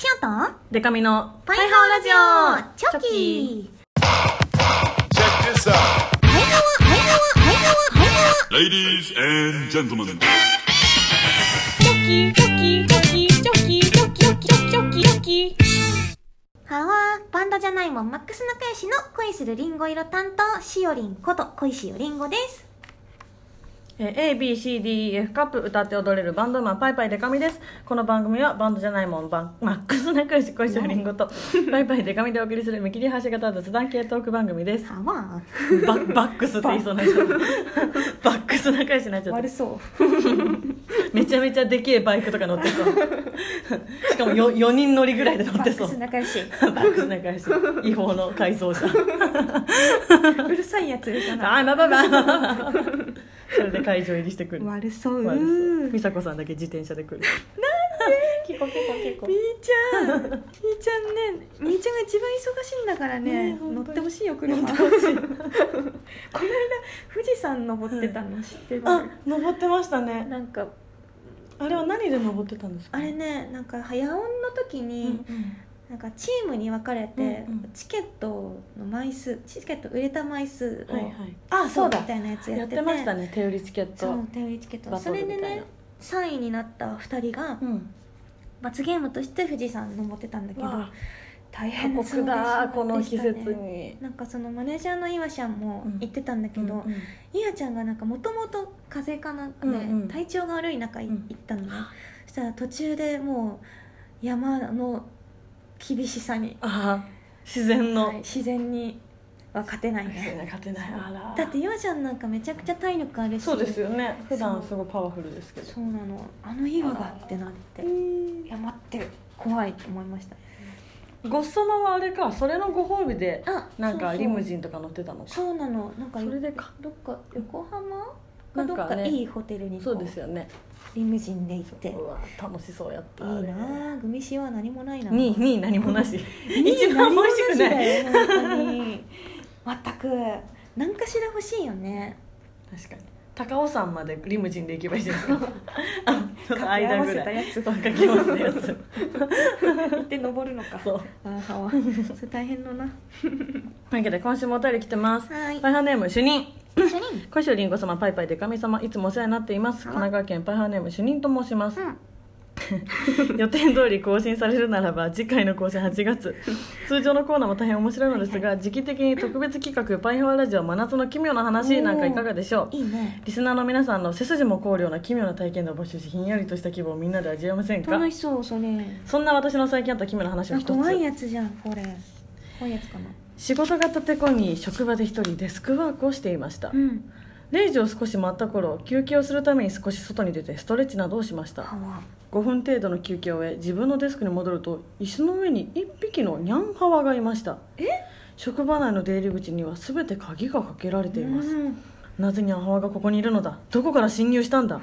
シオとデカミのパイハワラジオ。チョキ。イハワパイハワパイハワパイハワ Ladies and gentlemen. チョキチョキチョキチョキチョキチョキチョキ。チョキチョキはわバンドじゃないもんマックス仲良しの恋するリンゴ色担当しおりんこと恋しおりんごですえー ABCDEF カップ歌って踊れるバンドマンパイパイデカミです。この番組はバンドじゃないもんバンマックス仲良し恋しおりんごとパイパイデカミでお送りする見切り発車型雑談系トーク番組です。ババックスって言いそうになっちゃったバックス仲良しになっちゃったそう。めちゃめちゃでけえバイクとか乗ってそう。しかも 4, 4人乗りぐらいで乗ってそう。仲良しバックス仲良し違法の改造車。うるさいやつじゃあーまあまあまあまあまあそれで会場入りしてくる。悪そう。悪そう。美佐子さんだけ自転車で来る。キコキコキコみーちゃん。みーちゃんねみーちゃんが一番忙しいんだからね。ね乗ってほしいよ車。この間富士山登ってたの知ってる、あ登ってましたね。なんかあれは何で登ってたんですか？あれねなんか夜音の時うんに、なんかチームに分かれて、うんうん。チケットの枚数チケット売れた枚数を、はいはい。あそうだ。みたいなやつややってっててましたね。手売りチケット。そう手売りチケットそれでね3位になった2人がうん。罰ゲームとして富士山登ってたんだけど大過変そうでした。酷だこの季節に。なんかそのマネージャーの岩ちゃんも言ってたんだけど、うんうん。岩ちゃんがなんかもともと風邪かなんかで、うんうん。体調が悪い中行ったのね、そしたら途中でもう山の厳しさに、ああ自然の、はい自然には勝てないね。勝てない。あら。だって岩ちゃんなんかめちゃくちゃ体力あるし。そうですよね。普段すごいパワフルですけど。そうなの。あの岩がってなって。いや待って怖いと思いましたごっそまはあれかそれのご褒美であなんかリムジンとか乗ってたのか。そうなの。なんかそれでか。どっか横浜？かどっかいいホテルにこそうですよねリムジンで行って。いいうわ楽しそうやったなあグミ塩は何もないな2位2位何もなしいい一番美味しくない。全く。何かしら欲しいよね。確かに。高尾山までリムジンで行けばいいじゃないですか。間ぐらい。掛け合わせたやつ行って登るのか。そう。あ それ大変だな。というわけで今週もお便り来てます。はい。パイハーネーム主任小石りんご様パイパイでかみ様いつもお世話になっています。神奈川県パイハーネーム主任と申します、うん。予定通り更新されるならば次回の更新8月。通常のコーナーも大変面白いのですが時期的に特別企画「パイハワラジオ真夏の奇妙な話」なんかいかがでしょう？いいね。リスナーの皆さんの背筋も凍るような奇妙な体験談を募集しひんやりとした気分をみんなで味わいませんか？楽しそうそれ。そんな私の最近あった奇妙な話を一つ。怖いやつじゃんこれ。怖いやつかな仕事が立て込み職場で一人デスクワークをしていました、うん。0時を少し待った頃休憩をするために少し外に出てストレッチなどをしました。はわ。5分程度の休憩を終え自分のデスクに戻ると椅子の上に1匹のニャンハワがいました。え？職場内の出入り口には全て鍵がかけられています、うんなぜニャンハワがここにいるのだ？どこから侵入したんだ？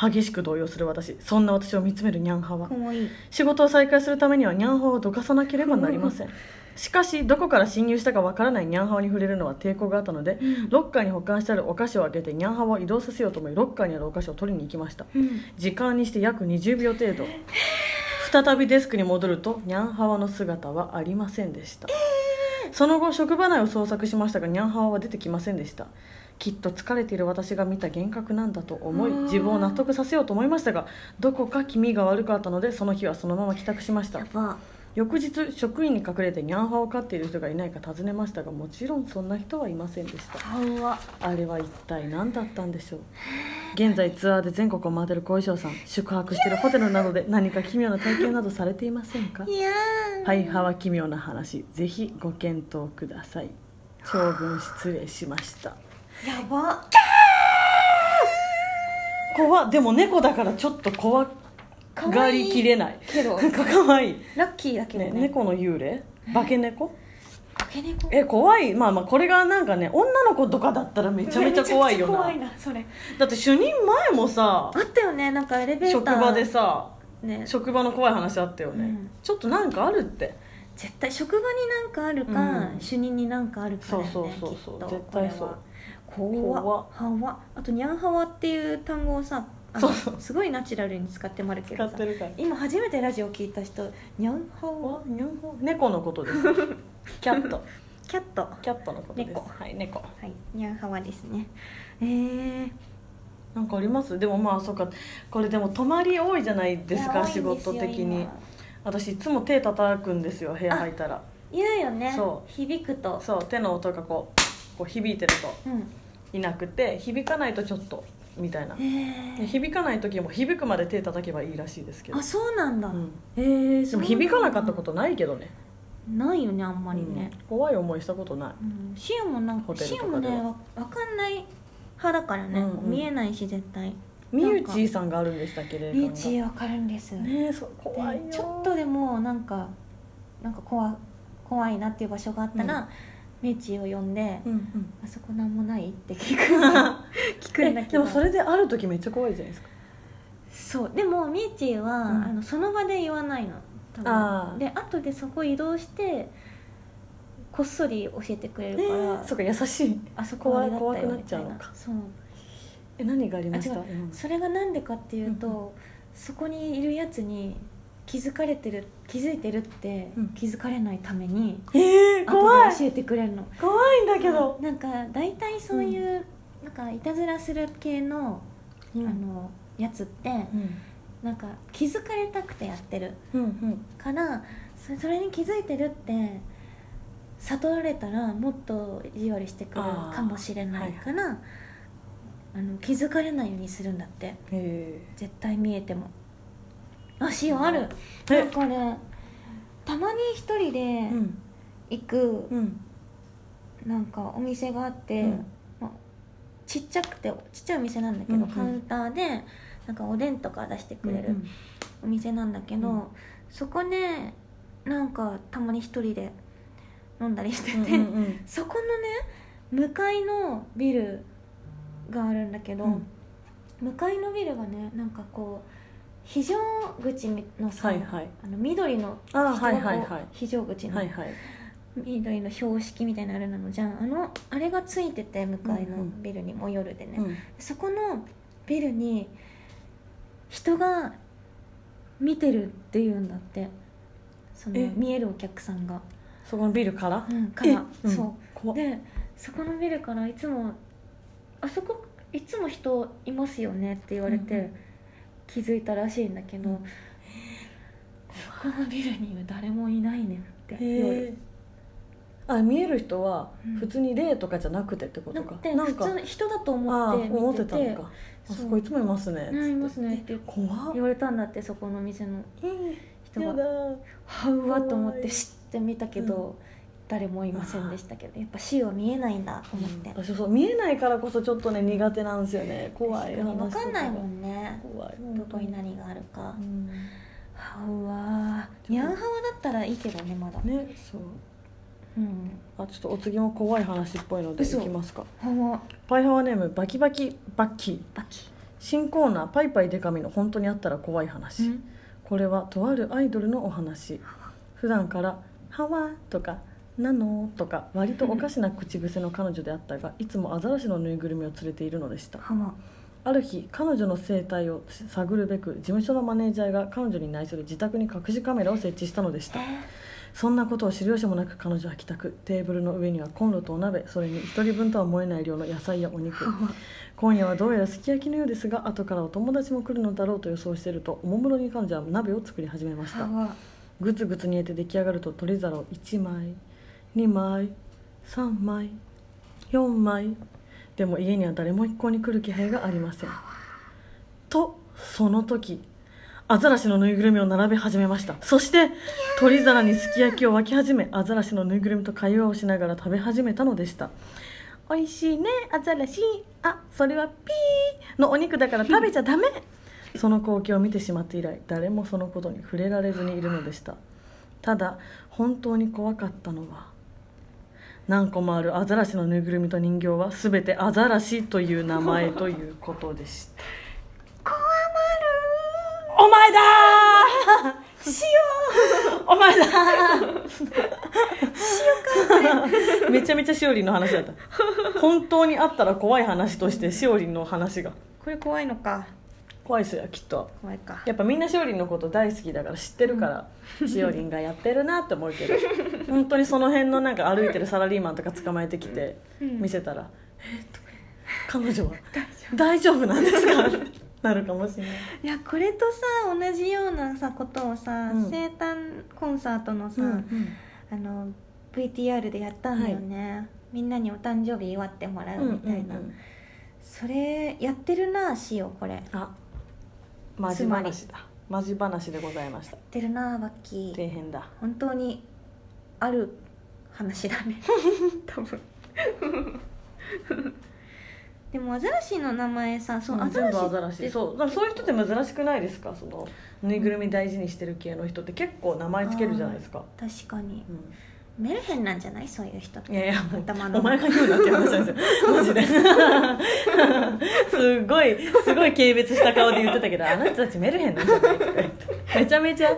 激しく動揺する私。そんな私を見つめるニャンハワ。仕事を再開するためにはニャンハワをどかさなければなりません。しかしどこから侵入したかわからないニャンハワに触れるのは抵抗があったので、ロッカーに保管してあるお菓子を開けてニャンハワを移動させようと思いロッカーにあるお菓子を取りに行きました。うん。時間にして約20秒程度。再びデスクに戻るとニャンハワの姿はありませんでした、その後職場内を捜索しましたがニャンハワは出てきませんでしたきっと疲れている私が見た幻覚なんだと思い自分を納得させようと思いましたがどこか気味が悪かったのでその日はそのまま帰宅しました。翌日職員に隠れてニャンハワを飼っている人がいないか尋ねましたがもちろんそんな人はいませんでした。あれは一体何だったんでしょう。現在ツアーで全国を回ってる小衣装さん宿泊しているホテルなどで何か奇妙な体験などされていませんか？いやー。パイハワ奇妙な話。ぜひご検討ください。長文失礼しましたやば。怖っ。でも猫だからちょっと怖がりきれない。けど。なんか可愛い。ラッキーだけどね。ね猫の幽霊？化け猫？化け猫？え怖い。まあまあこれがなんかね女の子とかだったらめちゃめちゃ怖いよな。怖いなそれ。だって主任前もさあったよね。なんかエレベーター。職場でさね。職場の怖い話あったよね、うん。ちょっとなんかあるって。絶対職場になんかあるか、うん。主任になんかあるかねそうそうそうそう。絶対そう怖はわあとニャンハワっていう単語をさそうそう。すごいナチュラルに使ってもらうけ使どさ。ってるから。今初めてラジオ聞いた人にゃんはおにゃんほ猫のことです。キャット。キャット。はキャットのことです。猫。はい猫。いにゃんはわですね。えー、なんかあります？でもまあそうか。これでも泊まり多いじゃないですか仕事的に。今。私いつも手叩くんですよ部屋入ったら。言うよね。そう。響くと。そう手の音がこうこう響いてるうん。といなくて響かないとちょっとみたいな。えー、響かない時も響くまで手叩けばいいらしいですけど。あそうなんだ、うん。えー、でも響かなかったこととないけどね。ないよねあんまりね、うん。怖い思いしたことない。うん、シオもなんホかシオもねわわかんない派だからね、うんうん。見えないし絶対。みゆちーさんがあるんでしたっけ霊感が。リーチわかるんです、ねえそう怖いちょっとでもなんかなんか怖怖いなっていう場所があったら、ミーチーを呼んで、うんうん。あそこなんもないって聞く。聞くんだえけど。でもそれである時めっちゃ怖いじゃないですか。そう。でもミーチーは、うん。あのその場で言わないの。多分。で後でそこ移動してこっそり教えてくれるから、そうか優しい。あそこは怖くなっちゃうのか。な。そう。え何がありました？それがなんでかっていうと、うん。そこにいるやつに気づかれてる気づいてるってうん。気づかれないために、えー、怖い。教えてくれるの。怖いんだけど、なんか大体そういう、なんかいたずらする系の,、うん。あのやつってうん。なんか気づかれたくてやってる。うんうん。からそそれに気づいてるって悟られたらもっと意地悪してくるかもしれないからあの気づかれないようにするんだって。へ絶対見えてもあ塩ある。え？なんかねたまに一人で行くうん。なんかお店があって、うん。まあちっちゃくてちっちゃいお店なんだけど、カウンターでなんかおでんとか出してくれるうんお店なんだけど、うん。そこねなんかたまに一人で飲んだりしてて、そこのね向かいのビルがあるんだけど、うん。向かいのビルがねなんかこう非常口のさ、はいはい。あの緑のあ人がこうはいはい。はい非常口の、はいはい。緑の標識みたいなのあるなのじゃんあのあれがついてて向かいのうんうんビルにも夜でね、うん。そこのビルに人が見てるっていうんだって。そのえ？見えるお客さんが、そこのビルから？うん、から、え？う。ん。そうでそこのビルからいつも「あそこいつも人いますよね」って言われて、うんうん気づいたらしいんだけど、うん。そこのビルには誰もいないねんって夜。あ見える人はうん。普通に霊とかじゃなくてってことか。なくてなんか普通の人だとあ思あって思ってたのか。あそこいつもいますね。ねいますね。っ。て言われたんだってそこの店の人が。はうわと思って知ってみたけど、誰もいませんでしたけどやっぱ死は見えないんだと思って、私そう見えないからこそちょっとね苦手なんですよね。怖い話とか。んないもんね。怖い。どこに何があるか。う、ん。はうわニャンハワだったらいいけどねまだ、ねそう。うん。あちょっとお次も怖い話っぽいのでい嘘きますか。パイハワネームバキバキバッキー。バキ新コーナー「パイパイデカミの本当にあったら怖い話」うん。これはとあるアイドルのお話。普段から「ハワ」とか「なの」とか割とおかしな口癖の彼女であったがいつもアザラシのぬいぐるみを連れているのでした。あ。る日彼女の生態を探るべく事務所のマネージャーが彼女に内緒で自宅に隠しカメラを設置したのでした。そんなことを知る由もなく彼女は帰宅。テーブルの上にはコンロとお鍋それに1人分とは思えない量の野菜やお肉。今夜はどうやらすき焼きのようですが後からお友達も来るのだろうと予想しているとおもむろに彼女は鍋を作り始めました。ぐつぐつ煮えて出来上がると取り皿を1枚2枚3枚4枚。でも家には誰も一向に来る気配がありません。とその時アザラシのぬいぐるみを並べ始めました。そして取り皿にすき焼きを沸き始めアザラシのぬいぐるみと会話をしながら食べ始めたのでした。おいしいねアザラシ。あそれはピー。のお肉だから食べちゃダメ。その光景を見てしまって以来誰もそのことに触れられずにいるのでした。ただ本当に怖かったのは何個もあるアザラシのぬいぐるみと人形は全てアザラシという名前ということでした。こわお前だお前だー！めちゃめちゃしおりんの話だった。本当にあったら怖い話としてしおりんの話が。これ怖いのか怖いっすよきっと。怖いか。やっぱみんなしおりんのこと大好きだから知ってるから、しおりんがやってるなって思うけど 本当にその辺のなんか歩いてるサラリーマンとか捕まえてきてうん。見せたら「えっ?」とか彼女は大丈夫なんですか?」なるかもしれない。いやこれとさ同じようなさことをさ、うん。生誕コンサートのさ、あの VTR でやったんだよね、みんなにお誕生日祝ってもらうみたいな、それやってるなしよこれ。あマジ話だ。マジ話でございました。てるなバッキー底辺だ。本当にある話だね。多分。でもアザラシの名前さそう、うんアザラシ全部アザラシ。そうだからそういう人って珍しくないですか？そのぬいぐるみ大事にしてる系の人って結構名前つけるじゃないですか、確かに。うメルヘンなんじゃない？そういう人いやいや頭の。お前が言うなっていう話なんですよ。マジで。すごいすごい軽蔑した顔で言ってたけどあなたたちメルヘンなんじゃないってめちゃめちゃ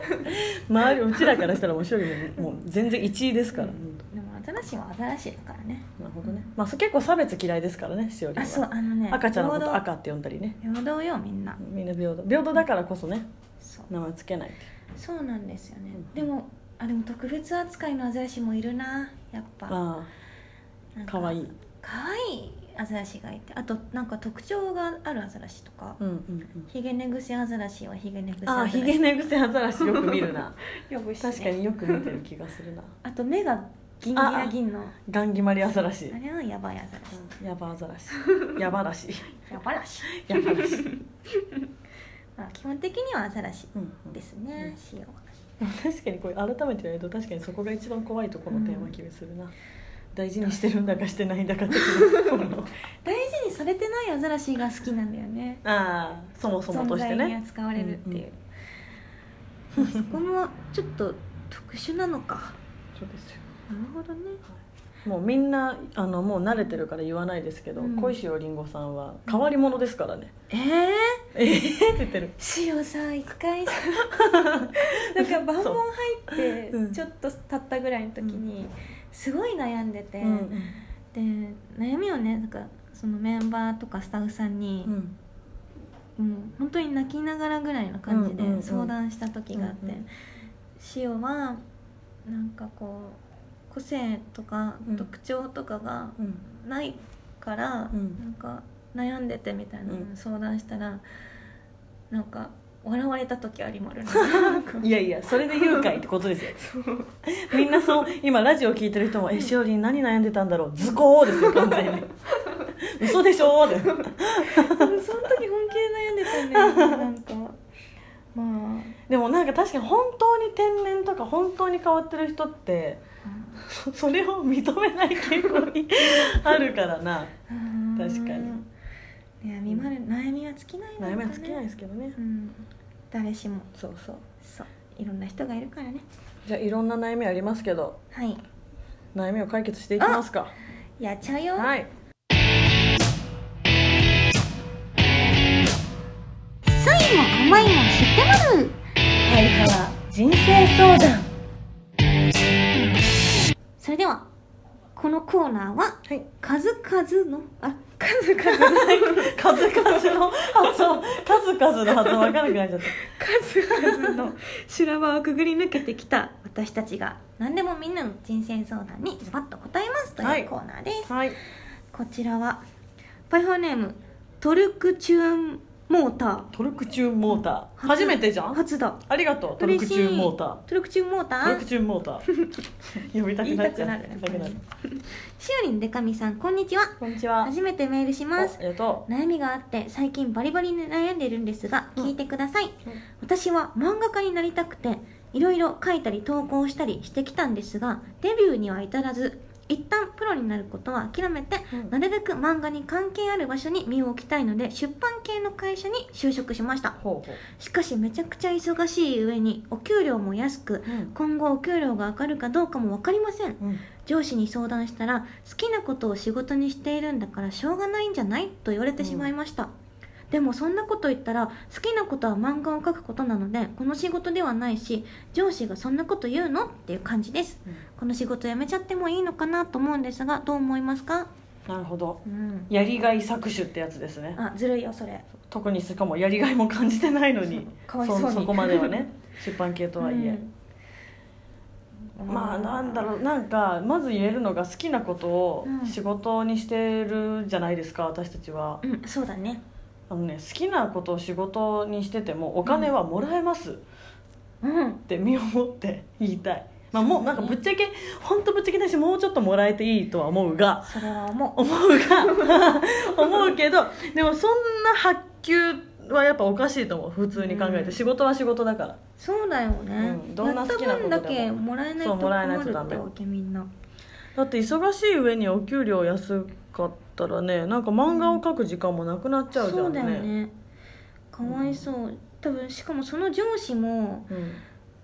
周りうちらからしたら面白いももう全然1位ですから、でもアザラシはアザラシだからね。なるほどね。まあそ結構差別嫌いですからねしおりんは。あそうあのね赤ちゃんのこと赤って呼んだりね。平等よみんな。みんな平等。平等だからこそねそう。名前つけないそうなんですよね、うん。でもあでも特別扱いのアザラシもいるなやっぱ。あなんあかわいい。かわいいアザラシがいてあとなんか特徴があるアザラシとか、うんうんうん。ヒゲネグセアザラシはヒゲネグセああアザラシ。ヒゲネグセアザラシよく見るな。よく知って確かによく見てる気がするな。あと目がギンギラギンの。ガンギマリアザラシ。あれはやばいアザラシ。うんヤバアザラシ。ヤバラシやばらし、ヤバラシまあ、基本的にはアザラシうんうん。ですね、塩はでも確かにこれ改めて言われると確かにそこが一番怖いところのテーマ気がするな、大事にしてるんだかしてないんだか 大事にされてないアザラシが好きなんだよね。ああそもそもと存在にしてね扱われるっていう、まあそこもちょっと特殊なのか。そうですよ。なるほどねもうみんなあのもう慣れてるから言わないですけど、うん。小石よりんごさんは変わり者ですからね、ええええ って言ってる。塩さ一回。さ なんかバンボン入ってう。ん。ちょっと経ったぐらいの時にすごい悩んでて、うんで悩みをねなんかそのメンバーとかスタッフさんにう、ん。うん本当に泣きながらぐらいの感じうんうんうんで相談した時があって、うんうん。塩はなんかこう個性とかうん特徴とかがうん。ないから、うん。なんか悩んでてみたいな相談したら、なんか笑われた時ありまるね いやいやそれで言うかいってことですよ。みんなそう今ラジオ聞いてる人も「えしおりん何悩んでたんだろう？ズコー」ですよ完全に。嘘でしょーでその時本気で悩んでたんだよねなんか。まあ。でもなんか確かに本当に天然とか本当に変わってる人ってそ それを認めない傾向にあるからな。うん。確かに。悩みまる悩みは尽きないね。悩みは尽きないですけどね。うん。誰しも。そうそう。そう。いろんな人がいるからね。じゃあいろんな悩みありますけど。はい。悩みを解決していきますか。やっちゃうよ、はい。酸いも甘いも知ってまるハイハラ人生相談。それではこのコーナーははい。数々のあ数々の数々の発音。数々の発音分からなくなっちゃった。数々の修羅場をくぐり抜けてきた私たちが何でもみんなの人生相談にズバッと答えますとはい。いうコーナーです、はい。こちらはパイハーネームトルクチューンモーター。トルクチューンモーター。初。めてじゃん？初だ。ありがとうトルクチューンモーター。トルクチューンモーター？トルクチューンモーター。呼びたくなっちゃう。言いたくなる。呼びたくなる。しおりんでかみさんこんにちは。こんにちは。初めてメールします。おありがと。悩みがあって最近バリバリに悩んでるんですがうん。聞いてください、私は漫画家になりたくていろいろ書いたり投稿したりしてきたんですがデビューには至らず一旦プロになることは諦めて、うん。なるべく漫画に関係ある場所に身を置きたいので出版系の会社に就職しました。しかしめちゃくちゃ忙しい上にお給料も安く今後お給料が上がるかどうかも分かりません。上司に相談したら好きなことを仕事にしているんだからしょうがないんじゃない？と言われてしまいました、でもそんなこと言ったら好きなことは漫画を描くことなのでこの仕事ではないし上司がそんなこと言うの？っていう感じです。うん。この仕事辞めちゃってもいいのかなと思うんですがどう思いますか？なるほど。うん。やりがい搾取ってやつですね。あずるいよそれ。特にしかもやりがいも感じてないのに。かわいそそそこまではね 出版系とはいえ、うん。まあなんだろうなんかまず言えるのが好きなことをうん。仕事にしてるじゃないですか私たちは。うんそうだねあのね好きなことを仕事にしててもお金はもらえます。っうん。て身をもって言いたい。まあもうなんかぶっちゃけ本当ぶっちゃけだしもうちょっともらえていいとは思うがそれは思思うが 思うけどでもそんな発給はやっぱおかしいと思う。普通に考えて、うん。仕事は仕事だから。うそうだよね、うん。どんな好きなことでも。だけもらえないと困そうもらえないとるってわけみんなだって忙しい上にお給料安かったらねなんか漫画を描く時間もなくなっちゃうじゃそうんだねよね。かわいそう。多分しかもその上司もうん。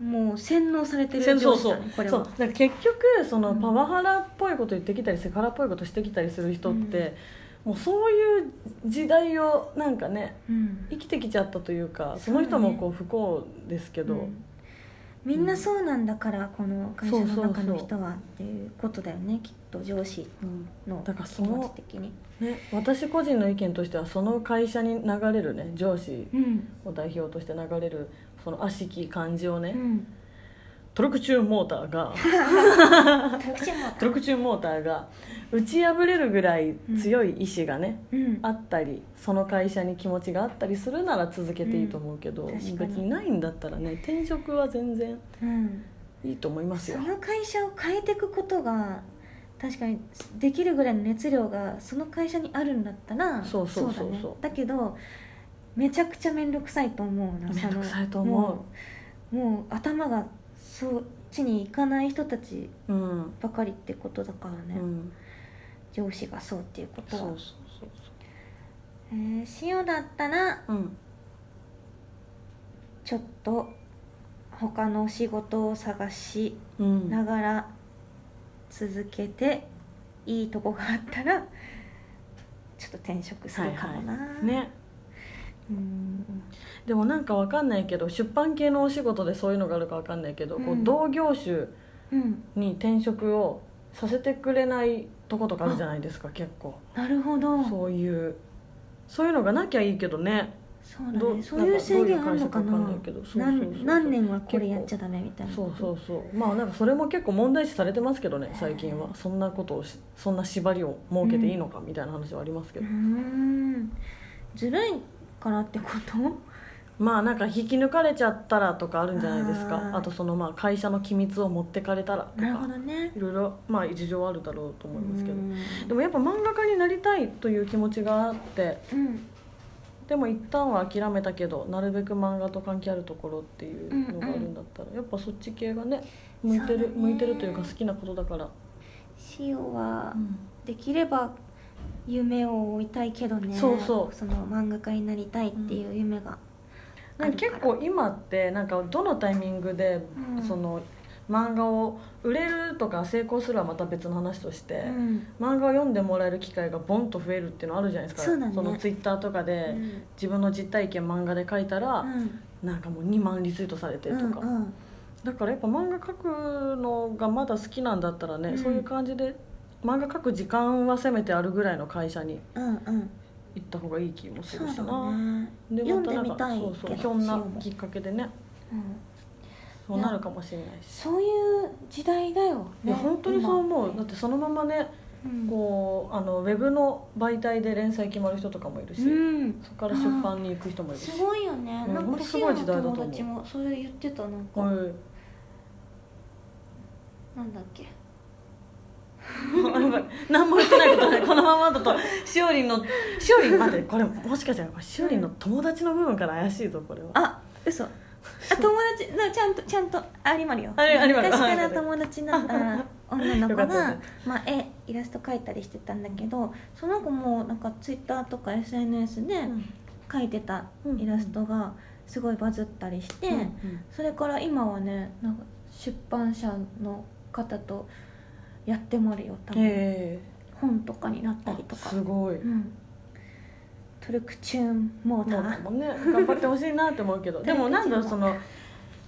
もう洗脳されてるそうそう上司だねこれは。そう。なんか結局そのうん。パワハラっぽいこと言ってきたりセクハラっぽいことしてきたりする人って、もうそういう時代をなんかねうん。生きてきちゃったというかその人もこう不幸ですけど、うんみんなそうなんだからこの会社の中の人はっていうことだよねきっと上司うんの気持ちその的に。ね、私個人の意見としてはその会社に流れるね上司うん。を代表として流れるその悪しき感じをね、うんトルクチューンモーターがトルクチューンモーターが打ち破れるぐらい強い意志がね、うん。あったりその会社に気持ちがあったりするなら続けていいと思うけど、うん。に。別にないんだったらね転職は全然うん。いいと思いますよ。その会社を変えていくことが確かにできるぐらいの熱量がその会社にあるんだったらそうそうそうそう。だね。だけどめちゃくちゃ面倒くさいと思うな面倒くさいと思うもう頭がそっちに行かない人たちううん、ばかりってことだからね、うん、上司がそうっていうことは。そうそうそうえー塩だったらそううん。ちょっと他の仕事を探しうん。ながら続けていいとこがあったらちょっと転職するかもな、ねうん。でもなんかわかんないけど出版系のお仕事でそういうのがあるかわかんないけど、こううん同業種うん。に転職をさせてくれないとことかあるじゃないですか結構。なるほど。そうそういうそういうのがなきゃいいけどね。だどうねそういう制限あるのかな。なんかどういう会社かわかんないけど。そうそうそう何何年はこれやっちゃダメみたいな。そうそうそう。まあなんかそれも結構問題視されてますけどね最近は。そんなことをしそんな縛りを設けていいのかみたいな話はありますけど、うーん。ずるいからってこと？まあなんか引き抜かれちゃったらとかあるんじゃないですか。あとそのまあ会社の機密を持ってかれたらとなるほかどね。いろいろまあ事情はあるだろうと思いますけど。うん。でもやっぱ漫画家になりたいという気持ちがあって。うん。でも一旦は諦めたけどなるべく漫画と関係あるところっていうのがあるんだったら、やっぱそっち系がね向いてる、向いてるというか好きなことだから、塩はできれば夢を追いたいけどね。そうそう。その漫画家になりたいっていう夢があなんるか結構今ってなんかどのタイミングで、うん。その漫画を売れるとか成功するはまた別の話として、うん。漫画を読んでもらえる機会がボンと増えるっていうのあるじゃないですか。ね。のツイッターとかで、うん。自分の実体験漫画で書いたら、うん。なんかもう2万リツイートされてとか、うんうん。だからやっぱ漫画描くのがまだ好きなんだったらね、うん。そういう感じで漫画描く時間はせめてあるぐらいの会社にうんうん。行った方がいい気もするしそうだな、ね。で読んでまたなんかみたいそうそうけひょんなきっかけでね。うん。そうなるかもしれないし。そういう時代だよいやね本当にそう思う。今だってそのままねうん。こうあのウェブの媒体で連載決まる人とかもいるし、うん。そこから出版に行く人もいるし。すごいよね。うんなんかすごい時代だと思友達もそれ言ってたなんか。はい。なんだっけ 何も言ってないことない。このままだとしおりんのしおりん待ってこれもしかしたらしおりんの友達の部分から怪しいぞこれは。あ嘘。あ友達なちゃんとちゃんとありまるよ。ありありまる。昔かはいら友達なあ女の子がっ、まあ、絵イラスト描いたりしてたんだけどその子もなんかツイッターとか SNS で描いてたイラストがすごいバズったりして、うんうん。それから今はねなんか出版社の方とやってもらうよ多分、え。本とかになったりえとか。すごい。うん。トルクチューンモーター。もね頑張ってほしいなって思うけど。でもなんだろうその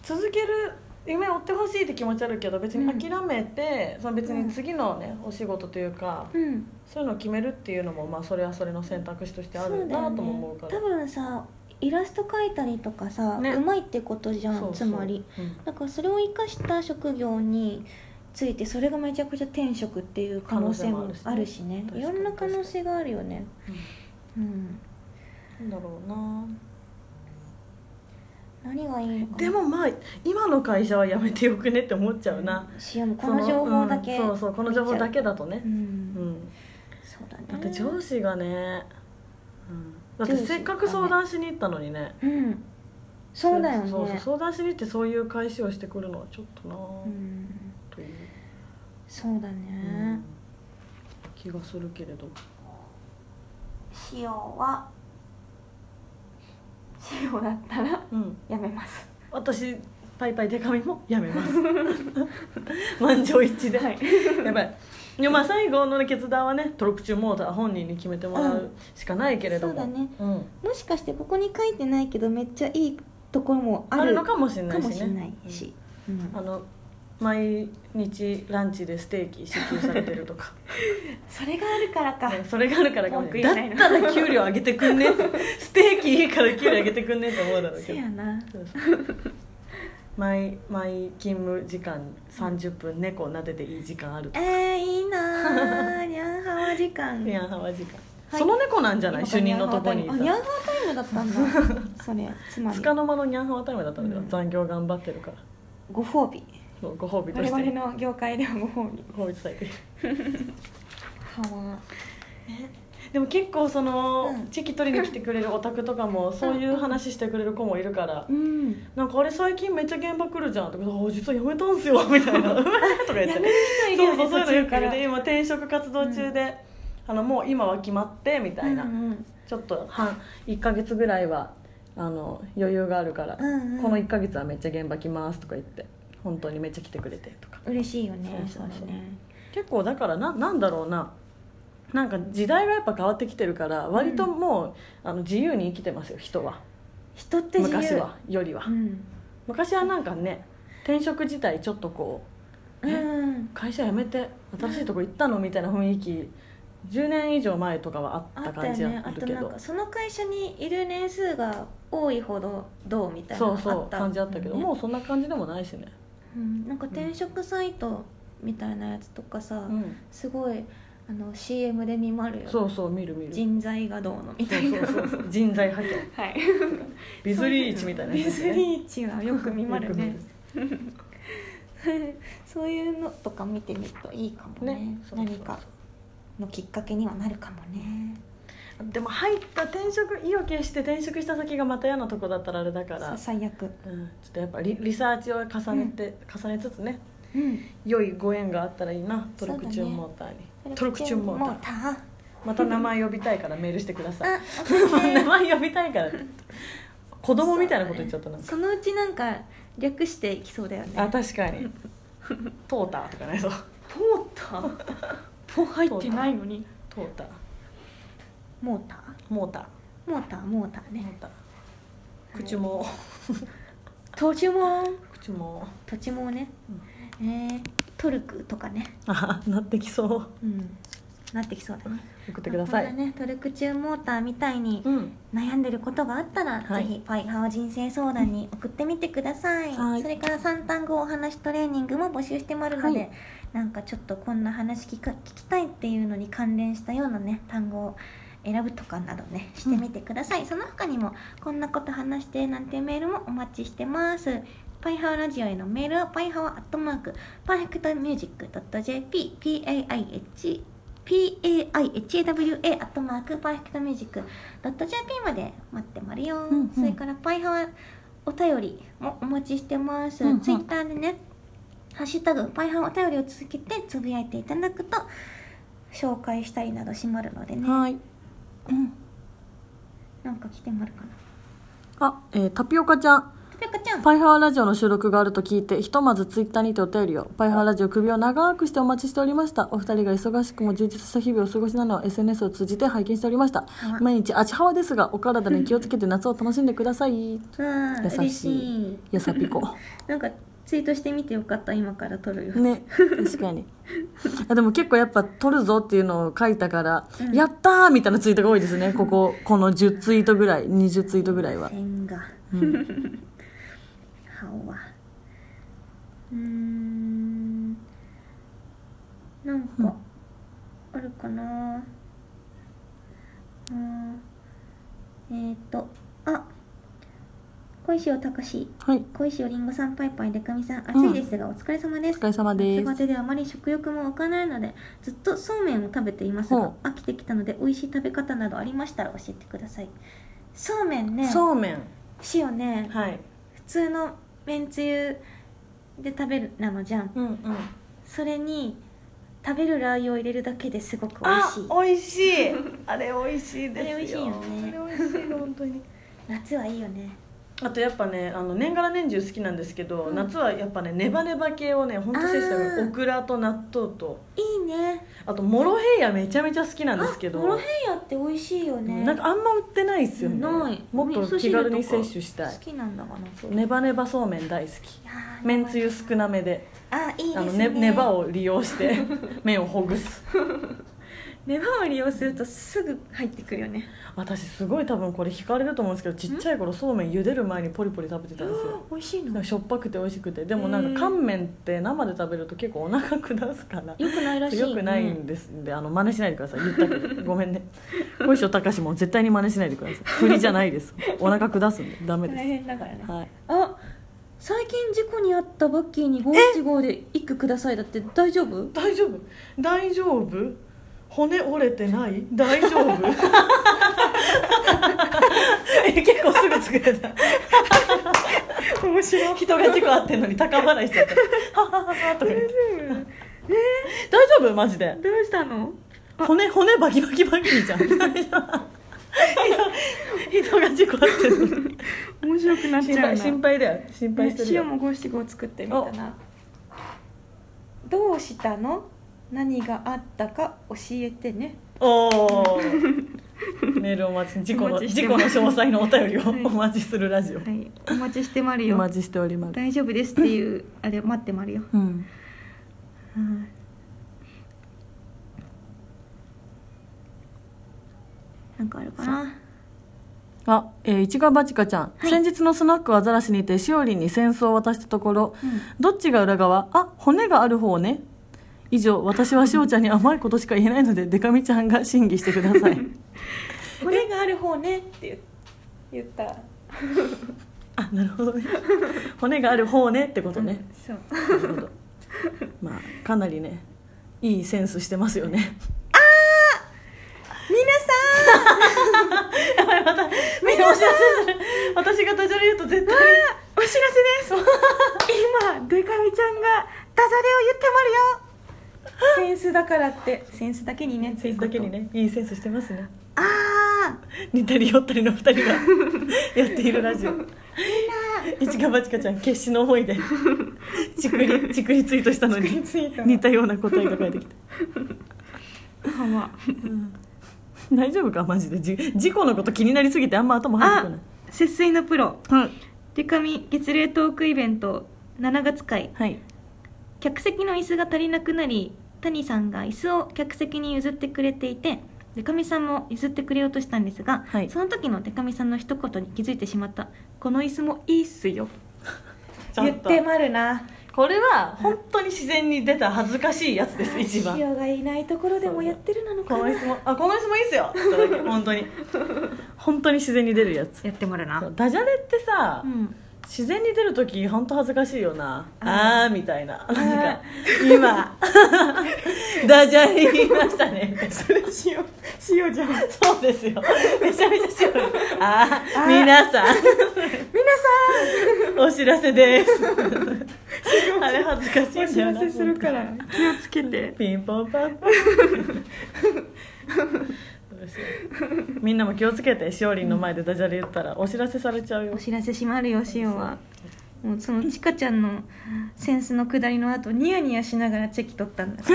続ける夢を追ってほしいって気持ちあるけど別にうん。諦めて、その別に次のねお仕事というか、うん。そういうのを決めるっていうのもまあそれはそれの選択肢としてあるなとも思うから。多分さイラスト描いたりとかさ、ね。うまいってことじゃんつまり。うん。だからそれを生かした職業についてそれがめちゃくちゃ転職っていう可能性もあるしね。いろんな可能性があるよね。うん。なんだろうな。何がいいでもまあ今の会社は辞めてよくねって思っちゃうな、しかもこの情報だけうんそうそうこの情報だけだとね。う、ん、うん。そうだね。だって上司がね、うん、だってせっかく相談しに行ったのにね。うん。そうだよね。そうそう相談しに行ってそういう返しをしてくるのはちょっとな、うんという、そうだうねん、気がするけれど。塩は塩だったらうん。やめます。私パイパイデカミもやめます。満場一致で、やばい。いやまあ最後の決断はねトロクチューモーター本人に決めてもらうしかないけれども、そうだね。うん。もしかしてここに書いてないけどめっちゃいいところもあるのかもしれないしね。あの毎日ランチでステーキ支給されてるとか。それがあるからか、ねそれがあるからかだったら給料上げてくんね。ステーキいいから給料上げてくんねって思うだろうせけど。やな。毎毎勤務時間30分猫撫でていい時間あるえー、いいなー。ニャンハワ時間。ニャンハワ時間、はい。その猫なんじゃない？主任のとこにあニャンハワタイムだったんだ。それつまり。つかの間のニャンハワタイムだったんだよ、うん。残業頑張ってるから。ご褒美そうご褒美と我して。々の業界ではご褒美。ご褒美とされてハワでも結構その、うん。チキ取りに来てくれるオタクとかもそういう話してくれる子もいるから、うん。なんかあれ最近めっちゃ現場来るじゃんとかあ実は辞めたんすよ みたいな。とか言って。辞める人いるよねそうそうそういうのよく途中から。言うで今転職活動中で、あのもう今は決まってみたいな、うんうんちょっと半1か月ぐらいはあの余裕があるから、うんうん。この1か月はめっちゃ現場来ますとか言って本当にめっちゃ来てくれてとか。嬉しいよね。そうそうそう。結構だからななんだろうな。なんか時代がやっぱ変わってきてるから割ともう、あの自由に生きてますよ人は。人って自由。昔はよりは、うん。昔はなんかね転職自体ちょっとこう、うえん会社辞めて新しいとこ行ったのみたいな雰囲気10年以上前とかはああった感じああとなんるけど。かその会社にいる年数が多いほどどうみたいなそうそう感じあったけど、ねもうそんな感じでもないしね、うん、なんか転職サイトみたいなやつとかさ、うん、すごいあの CM で見まるよそうそう見る見る。人材がどうのみたいな。そうそう人材派遣。はい。ビズリーチみたいなね。ズリーチはよく見まるね。そういうのとか見てみるといいかもね。ね。何かのきっかけにはなるかもねでも入った転職意を決して転職した先がまた嫌なとこだったらあれだから、さ最悪。うん、ちょっとやっぱリリサーチを重ねて、重ねつつね。うん。良いご縁があったらいいな。トルクチューンモーターに、トルクチューンモーター。また名前呼びたいからメールしてください。名前呼びたいから。子供みたいなこと言っちゃったな。んかそのうちなんか略していきそうだよね。あ確かに。トーターとかないそう。ポーター？ポ入ってないのに。トーターモーター？モーター。モーターモーターね。モーター。口も。土地も口も。土地もね、えー、トルクとかね。あなってきそう。うん。なってきそうだね。送ってください、ねトルクチューンモーターみたいにうん。悩んでることがあったら、はい。ぜひパイハワ人生相談に送ってみてください、はい。それから三単語お話トレーニングも募集してもらうので、はい。なんかちょっとこんな話聞か聞きたいっていうのに関連したようなね単語を選ぶとかなどねしてみてください、その他にもこんなこと話してなんてメールもお待ちしてます。パイハワラジオへのメールはパイハワアットマークパーフェクトミュージック .jp PAIH PAIHAWA アットマークパーフェクトミュージック .jp まで待ってまるよ、んうんそれからパイハワお便りもお待ちしてます、うんうんツイッターでねハッシュタグパイハワお便りを続けてつぶやいていただくと紹介したりなどしまるのでねはいうん。なんか来てまるかな。あ、えータピオカちゃん。タピオカちゃん。パイハワラジオの収録があると聞いてひとまずツイッターにてお便りを。パイハワラジオ首を長くしてお待ちしておりました。お二人が忙しくも充実した日々をお過ごしなのを SNS を通じて拝見しておりました。は毎日あちはわですがお体に気をつけて夏を楽しんでください。うん優ししい。やさぴこ。なんかツイートしてみてよかった今から撮るよ、ね確かに。あでも結構やっぱ撮るぞっていうのを書いたから、うん。やったーみたいなツイートが多いですね。こここの10ツイートぐらい20ツイートぐらいは、線が。うん、顔は。うーん。なんかあるかな。うんえーとあ小石尾隆。はい。小石尾りんごさんパイパイでかみさん。暑いですが、お疲れ様です。お疲れ様です。夏バテであまり食欲も湧かないのでずっとそうめんを食べていますがほ飽きてきたので美味しい食べ方などありましたら教えてください。そうめんね。そうめん。塩ね。はい。普通のめんつゆで食べるなのじゃん。うんうん。それに食べるラー油を入れるだけですごく美味あしい。美味しい。あれ美味しいですよ。あれ美味しいよね。あれ美味しい本当に。夏はいいよねあとやっぱねあの年がら年中好きなんですけど、うん。夏はやっぱねネバネバ系をねほんと摂取したあー。オクラと納豆と。いいね。あとモロヘイヤめちゃめちゃ好きなんですけど。あモロヘイヤって美味しいよね。なんかあんま売ってないですよね。ない。もっと気軽に摂取したい。好きなんだかなそうネバネバそうめん大好き。めんつゆ少なめで。あいいですね。あのねネバを利用して 麺をほぐすネバを利用するとすぐ入ってくるよね。私すごい多分これ惹かれると思うんですけどちっちゃい頃そうめん茹でる前にポリポリ食べてたんですよ。美味しいの？しょっぱくて美味しくて。でもなんか乾麺って生で食べると結構お腹下すから。よくないらしい。よくないんです。ん。であの真似しないでください。言ったけど。ごめんね。小石隆も絶対に真似しないでください。振りじゃないです。お腹下すんで。ダメ大で変だからね。すはい。あ最近事故に遭ったバッキーに515で一句ください。だって大丈夫？大丈夫。大丈夫骨折れてない？大丈夫？え結構すぐ作れた。面白い。人が事故あってんのに高笑いしちゃった。ははははとか言って。大丈夫？マジで。どうしたの？骨骨バキバキバキじゃん人人が事故あってる面白くなっ心配心配だよ。心配してるよ。塩も五七五作ってみたな。どうしたの？何があったか教えてね。おお メールお待ち事故おの事故の詳細のお便りを はい。お待ちするラジオ、はい。お待ちしてまるよ。お待ちしております。大丈夫ですっていうあれ待ってまるよ。うん。うんなんかあるかな？あ、えー、いちごばちかちゃん、はい。先日のスナックアザラシにてしおりんに扇子を渡したところ、うん。どっちが裏側？あ骨がある方ね以上私はしおちゃんに甘いことしか言えないのでデカミちゃんが審議してください。骨がある方ねって言った。あなるほどね。骨がある方ねってことね、そう。なるほど。まあかなりねいいセンスしてますよね。やばいまたお知らせする私がダジャレ言うと絶対。お知らせです。今デカミちゃんがダジャレを言ってまるよセンスだからって。センスだけにね。センスだけにね。いいセンスしてますね。ああ似たり寄ったりの二人が。やっているラジオ。いちかばちかちゃん決死の思いで。ちくりちくりツイートしたのに。似たような答えが返ってきた。はま大丈夫か？マジで。じ事故のこと気になりすぎてあんま頭入ってこあない。節水のプロ。はい。デカミ月齢トークイベント7月会。はい客席の椅子が足りなくなり谷さんが椅子を客席に譲ってくれていてデカミさんも譲ってくれようとしたんですが、はい。その時のデカミさんの一言に気づいてしまった「この椅子もいいっすよ」言ってまるな。これは本当に自然に出た恥ずかしいやつです一番。塩がいないところでもやってるなのかな。この椅子もあこの椅子もいいっすよ。本当に。本当に自然に出るやつ。やってまるな。ダジャレってさ、うん自然に出る時本当恥ずかしいよな。ああーみたいな。なんか今。ダジャレ言いましたね。それ塩塩じゃん。皆そうですよ。めちゃめちゃしよる あー。あー皆さん。さお知らせです。あれ恥ずかしいんお知んだよな。らせするから。気をつけて。ピンポンパンポン みんなも気をつけてしおりんの前でダジャレ言ったらお知らせされちゃうよ。お知らせしまるよ塩はもうそのちかちゃんのセンスのくだりの後ニヤニヤしながらチェキ取ったんだ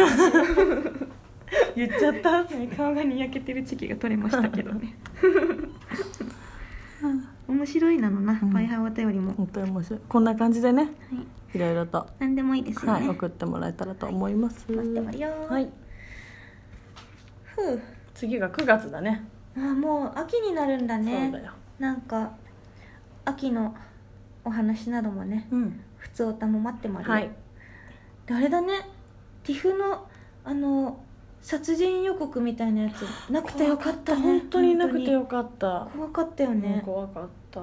言っちゃった？顔がにやけてるチェキが取れましたけどね。面白いなのな、うん。パイハーお便りも、本当に面白い。こんな感じでねい。ろいろと、何でもいいですよね、はい、送ってもらえたらと思います、待ってますよ。はい。ふう次が9月だね。あもう秋になるんだね。そうだよ。なんか秋のお話などもねうん。普通歌も待ってますよ、はい。であれだね。ティフのあの殺人予告みたいなやつなくてよかったね。本当になくてよ本かった。怖かったよもうね怖かった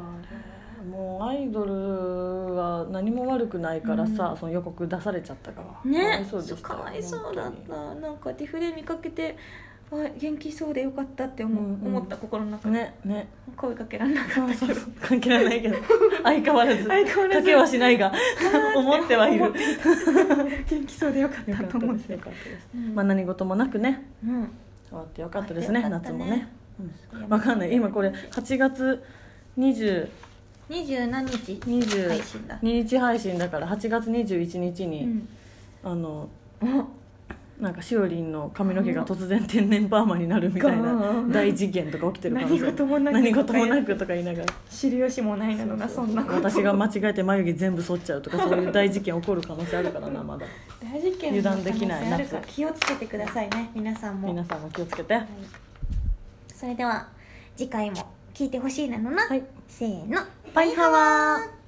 もうアイドルは何も悪くないからさ、うん。その予告出されちゃったから。かわねいそうでしたかわいそうだった。なんかティフで見かけてあ元気そうでよかったって思,、ううんうん。思った心の中で、ねね。声かけられなかったけど。関係ないけど。相変わらず。相変わらず。かけはしないが。思ってはいる。思って元気そうでよかったと思って。よかったです、うん。まあ何事もなくね。うん。終わってよかったですね終わってよかったね。夏もね、うん、わかんない。今これ8月20二十何日？20配信だ。日配信だから8月21日に、うん。あのおなんかしおりんの髪の毛が突然天然パーマになるみたいなうん。大事件とか起きてる何事もなく。何事もなくとか言いながら。知る由もないのがそんなこと。私が間違えて眉毛全部剃っちゃうとかそういう大事件起こる可能性あるからな まだ。大事件油断できない夏。気をつけてくださいね皆さんも。皆さんも気をつけて。はい。それでは次回も聞いてほしいなのな、はい。せーの。バイハワー